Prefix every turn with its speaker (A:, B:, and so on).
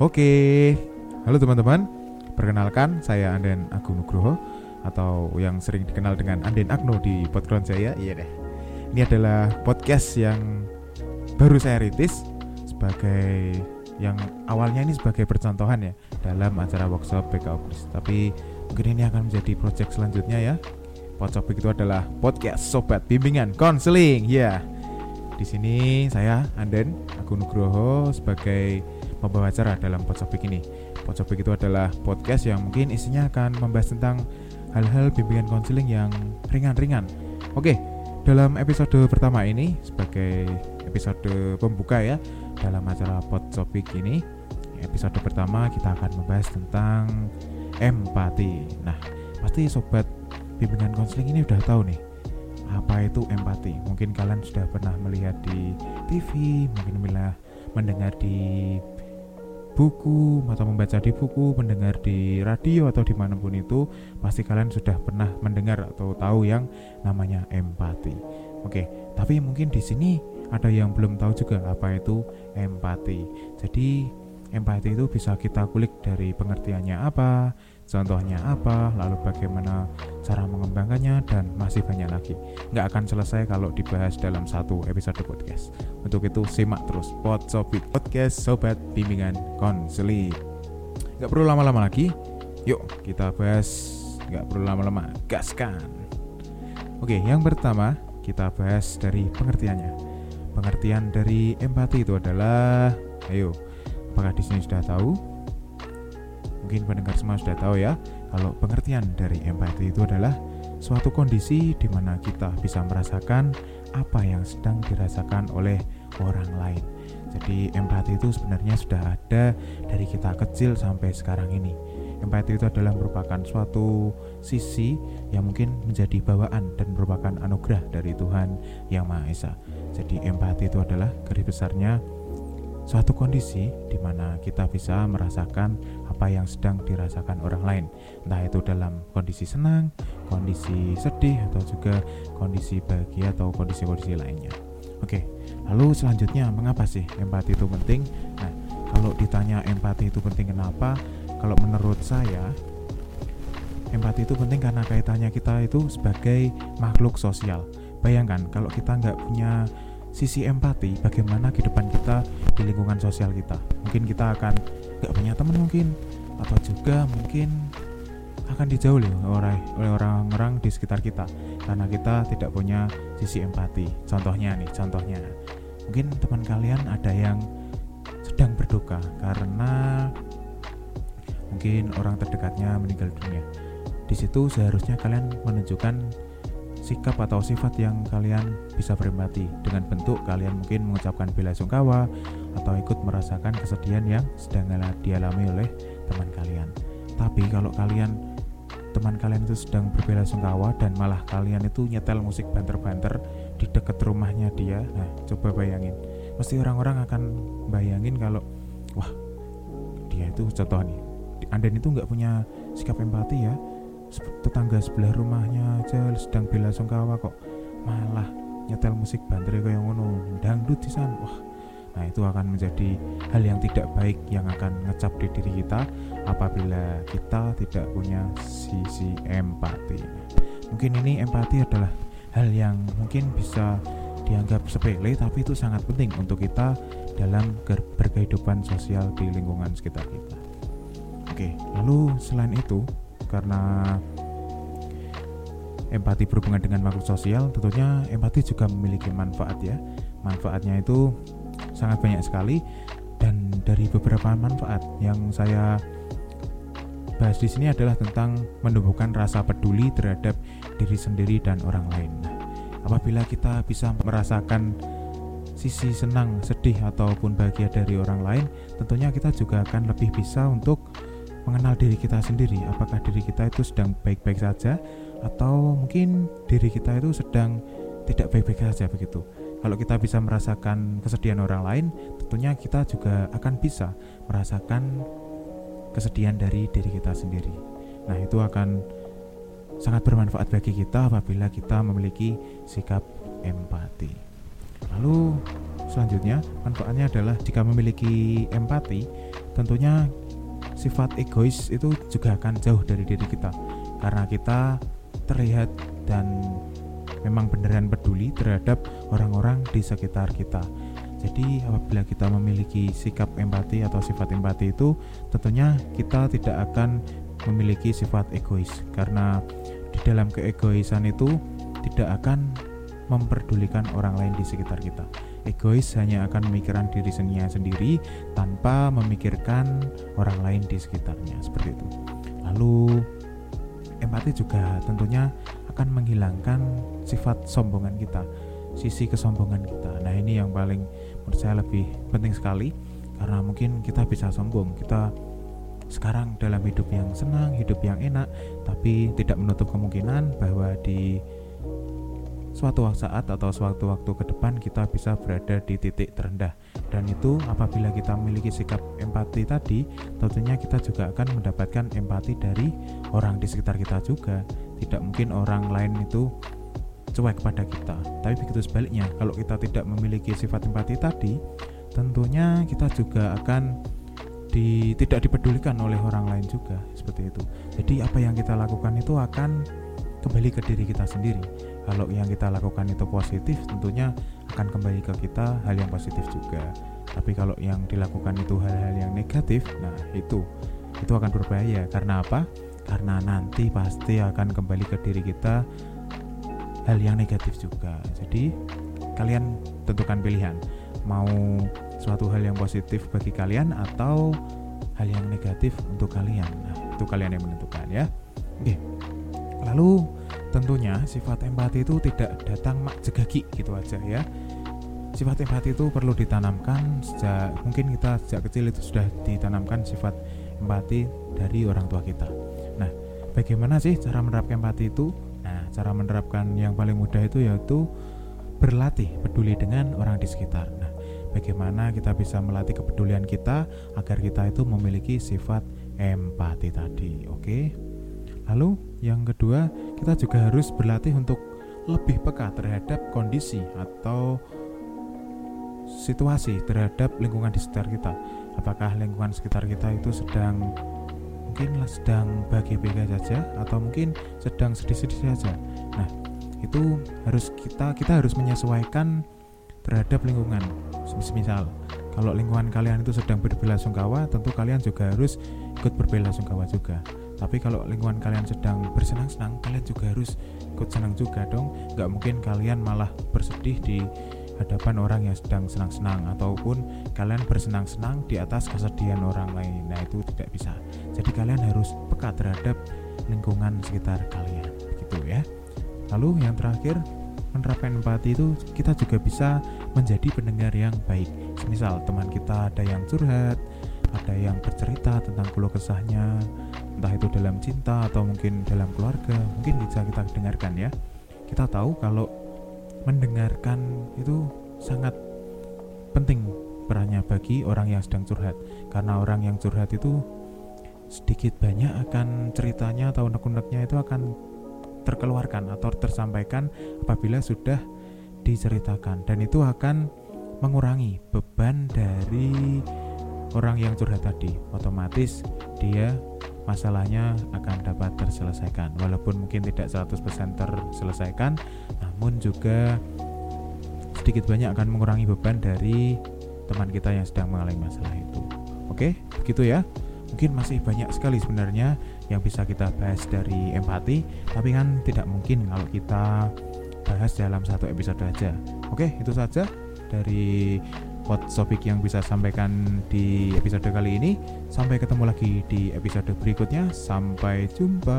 A: Oke, halo teman-teman. Perkenalkan, saya Anden Agung Nugroho atau yang sering dikenal dengan Anden Agno di background saya. Iya deh. Ini adalah podcast yang baru saya ritis sebagai yang awalnya ini sebagai percontohan ya dalam acara workshop PKO Kris. Tapi mungkin ini akan menjadi project selanjutnya ya. Podcast itu adalah podcast sobat bimbingan konseling. Ya. Di sini saya Anden Agung Nugroho sebagai membawa acara dalam Podsopik ini. Podsopik itu adalah podcast yang mungkin isinya akan membahas tentang hal-hal bimbingan konseling yang ringan-ringan. Oke, dalam episode pertama ini sebagai episode pembuka ya dalam acara Podsopik ini, episode pertama kita akan membahas tentang empati. Nah, pasti sobat bimbingan konseling ini udah tahu nih apa itu empati. Mungkin kalian sudah pernah melihat di TV, mungkin malah mendengar di buku atau membaca di buku, mendengar di radio atau di mana pun itu, pasti kalian sudah pernah mendengar atau tahu yang namanya empati. Oke, tapi mungkin di sini ada yang belum tahu juga apa itu empati. Jadi empati itu bisa kita kulik dari pengertiannya apa, contohnya apa, lalu bagaimana cara mengembangkannya, dan masih banyak lagi. Nggak akan selesai kalau dibahas dalam satu episode podcast. Untuk itu simak terus Podsopik Podcast Sobat Bimbingan Konseli. Nggak perlu lama-lama lagi, yuk kita bahas. Nggak perlu lama-lama, gaskan. Oke, yang pertama kita bahas dari pengertiannya. Pengertian dari empati itu adalah, ayo, apakah di sini sudah tahu? Mungkin pendengar semua sudah tahu ya, kalau pengertian dari empati itu adalah suatu kondisi di mana kita bisa merasakan apa yang sedang dirasakan oleh orang lain. Jadi empati itu sebenarnya sudah ada dari kita kecil sampai sekarang ini. Empati itu adalah merupakan suatu sisi yang mungkin menjadi bawaan dan merupakan anugerah dari Tuhan Yang Maha Esa. Jadi empati itu adalah garis besarnya suatu kondisi di mana kita bisa merasakan apa yang sedang dirasakan orang lain, entah itu dalam kondisi senang, kondisi sedih, atau juga kondisi bahagia atau kondisi-kondisi lainnya. Oke, lalu selanjutnya mengapa sih empati itu penting? Nah, kalau ditanya empati itu penting kenapa? Kalau menurut saya, empati itu penting karena kaitannya kita itu sebagai makhluk sosial. Bayangkan kalau kita nggak punya sisi empati, bagaimana kehidupan kita di lingkungan sosial kita. Mungkin kita akan nggak punya teman mungkin, atau juga mungkin akan dijauhi oleh oleh orang-orang di sekitar kita karena kita tidak punya sisi empati. Contohnya nih, contohnya mungkin teman kalian ada yang sedang berduka karena mungkin orang terdekatnya meninggal dunia. Di situ seharusnya kalian menunjukkan sikap atau sifat yang kalian bisa berempati dengan bentuk kalian mungkin mengucapkan bela sungkawa atau ikut merasakan kesedihan yang sedang dialami oleh teman kalian. Tapi kalau kalian teman kalian itu sedang berbela sungkawa dan malah kalian itu nyetel musik banter-banter di dekat rumahnya dia, nah coba bayangin, pasti orang-orang akan bayangin kalau wah dia itu contoh nih, Anden itu nggak punya sikap empati ya, tetangga sebelah rumahnya aja sedang bela sungkawa kok. Malah nyetel musik banter kayak ngono dangdut di sana. Wah Nah, itu akan menjadi hal yang tidak baik yang akan ngecap di diri kita apabila kita tidak punya sisi empati. Mungkin ini empati adalah hal yang mungkin bisa dianggap sepele tapi itu sangat penting untuk kita dalam berkehidupan sosial di lingkungan sekitar kita. Oke, lalu selain itu karena empati berhubungan dengan makhluk sosial, tentunya empati juga memiliki manfaat ya. Manfaatnya itu sangat banyak sekali dan dari beberapa manfaat yang saya bahas di sini adalah tentang menumbuhkan rasa peduli terhadap diri sendiri dan orang lain. Apabila kita bisa merasakan sisi senang, sedih ataupun bahagia dari orang lain, tentunya kita juga akan lebih bisa untuk mengenal diri kita sendiri. Apakah diri kita itu sedang baik-baik saja atau mungkin diri kita itu sedang tidak baik-baik saja begitu. Kalau kita bisa merasakan kesedihan orang lain, tentunya kita juga akan bisa merasakan kesedihan dari diri kita sendiri. Nah, itu akan sangat bermanfaat bagi kita apabila kita memiliki sikap empati. Lalu selanjutnya, manfaatnya adalah jika memiliki empati, tentunya sifat egois itu juga akan jauh dari diri kita karena kita terlihat dan memang beneran peduli terhadap orang-orang di sekitar kita. Jadi apabila kita memiliki sikap empati atau sifat empati itu tentunya kita tidak akan memiliki sifat egois karena di dalam keegoisan itu tidak akan memperdulikan orang lain di sekitar kita. Egois hanya akan memikirkan diri sendiri tanpa memikirkan orang lain di sekitarnya seperti itu. Lalu empati juga tentunya akan menghilangkan sifat sombongan kita, sisi kesombongan kita. Nah, ini yang paling menurut saya lebih penting sekali karena mungkin kita bisa sombong, kita sekarang dalam hidup yang senang, hidup yang enak, tapi tidak menutup kemungkinan bahwa di suatu saat atau suatu waktu ke depan kita bisa berada di titik terendah. Dan itu apabila kita memiliki sikap empati tadi tentunya kita juga akan mendapatkan empati dari orang di sekitar kita juga. Tidak mungkin orang lain itu cuek kepada kita. Tapi begitu sebaliknya kalau kita tidak memiliki sifat empati tadi tentunya kita juga akan di, tidak dipedulikan oleh orang lain juga seperti itu. Jadi apa yang kita lakukan itu akan kembali ke diri kita sendiri kalau yang kita lakukan itu positif tentunya akan kembali ke kita hal yang positif juga. Tapi kalau yang dilakukan itu hal-hal yang negatif nah itu itu akan berbahaya. Karena apa? Karena nanti pasti akan kembali ke diri kita hal yang negatif juga. Jadi kalian tentukan pilihan. Mau suatu hal yang positif bagi kalian atau hal yang negatif untuk kalian. Nah itu kalian yang menentukan ya. Oke. Lalu tentunya sifat empati itu tidak datang mak jegagi gitu aja ya. Sifat empati itu perlu ditanamkan sejak mungkin kita sejak kecil itu sudah ditanamkan sifat empati dari orang tua kita. Nah bagaimana sih cara menerapkan empati itu? Nah cara menerapkan yang paling mudah itu yaitu berlatih peduli dengan orang di sekitar. Nah bagaimana kita bisa melatih kepedulian kita agar kita itu memiliki sifat empati tadi oke? okay? Lalu yang kedua, kita juga harus berlatih untuk lebih peka terhadap kondisi atau situasi terhadap lingkungan di sekitar kita. Apakah lingkungan sekitar kita itu sedang mungkin sedang bahagia-bahagia saja atau mungkin sedang sedih-sedih saja. Nah, itu harus kita kita harus menyesuaikan terhadap lingkungan. Misal, kalau lingkungan kalian itu sedang berbelasungkawa, tentu kalian juga harus ikut berbelasungkawa juga tapi kalau lingkungan kalian sedang bersenang-senang kalian juga harus ikut senang juga dong. Nggak mungkin kalian malah bersedih di hadapan orang yang sedang senang-senang ataupun kalian bersenang-senang di atas kesedihan orang lain. Nah itu tidak bisa. Jadi kalian harus peka terhadap lingkungan sekitar kalian. Gitu ya. Lalu yang terakhir menerapkan empati itu kita juga bisa menjadi pendengar yang baik. Misal teman kita ada yang curhat ada yang bercerita tentang keluh kesahnya entah itu dalam cinta atau mungkin dalam keluarga mungkin bisa kita dengarkan ya. Kita tahu kalau mendengarkan itu sangat penting perannya bagi orang yang sedang curhat. Karena orang yang curhat itu sedikit banyak akan ceritanya atau unek-uneknya itu akan terkeluarkan atau tersampaikan apabila sudah diceritakan. Dan itu akan mengurangi beban dari orang yang curhat tadi. Otomatis dia masalahnya akan dapat terselesaikan. Walaupun mungkin tidak 100% terselesaikan namun juga sedikit banyak akan mengurangi beban dari teman kita yang sedang mengalami masalah itu. Oke begitu ya. Mungkin masih banyak sekali sebenarnya yang bisa kita bahas dari empati tapi kan tidak mungkin kalau kita bahas dalam satu episode aja. Oke itu saja dari topik yang bisa sampaikan di episode kali ini. Sampai ketemu lagi di episode berikutnya. Sampai jumpa.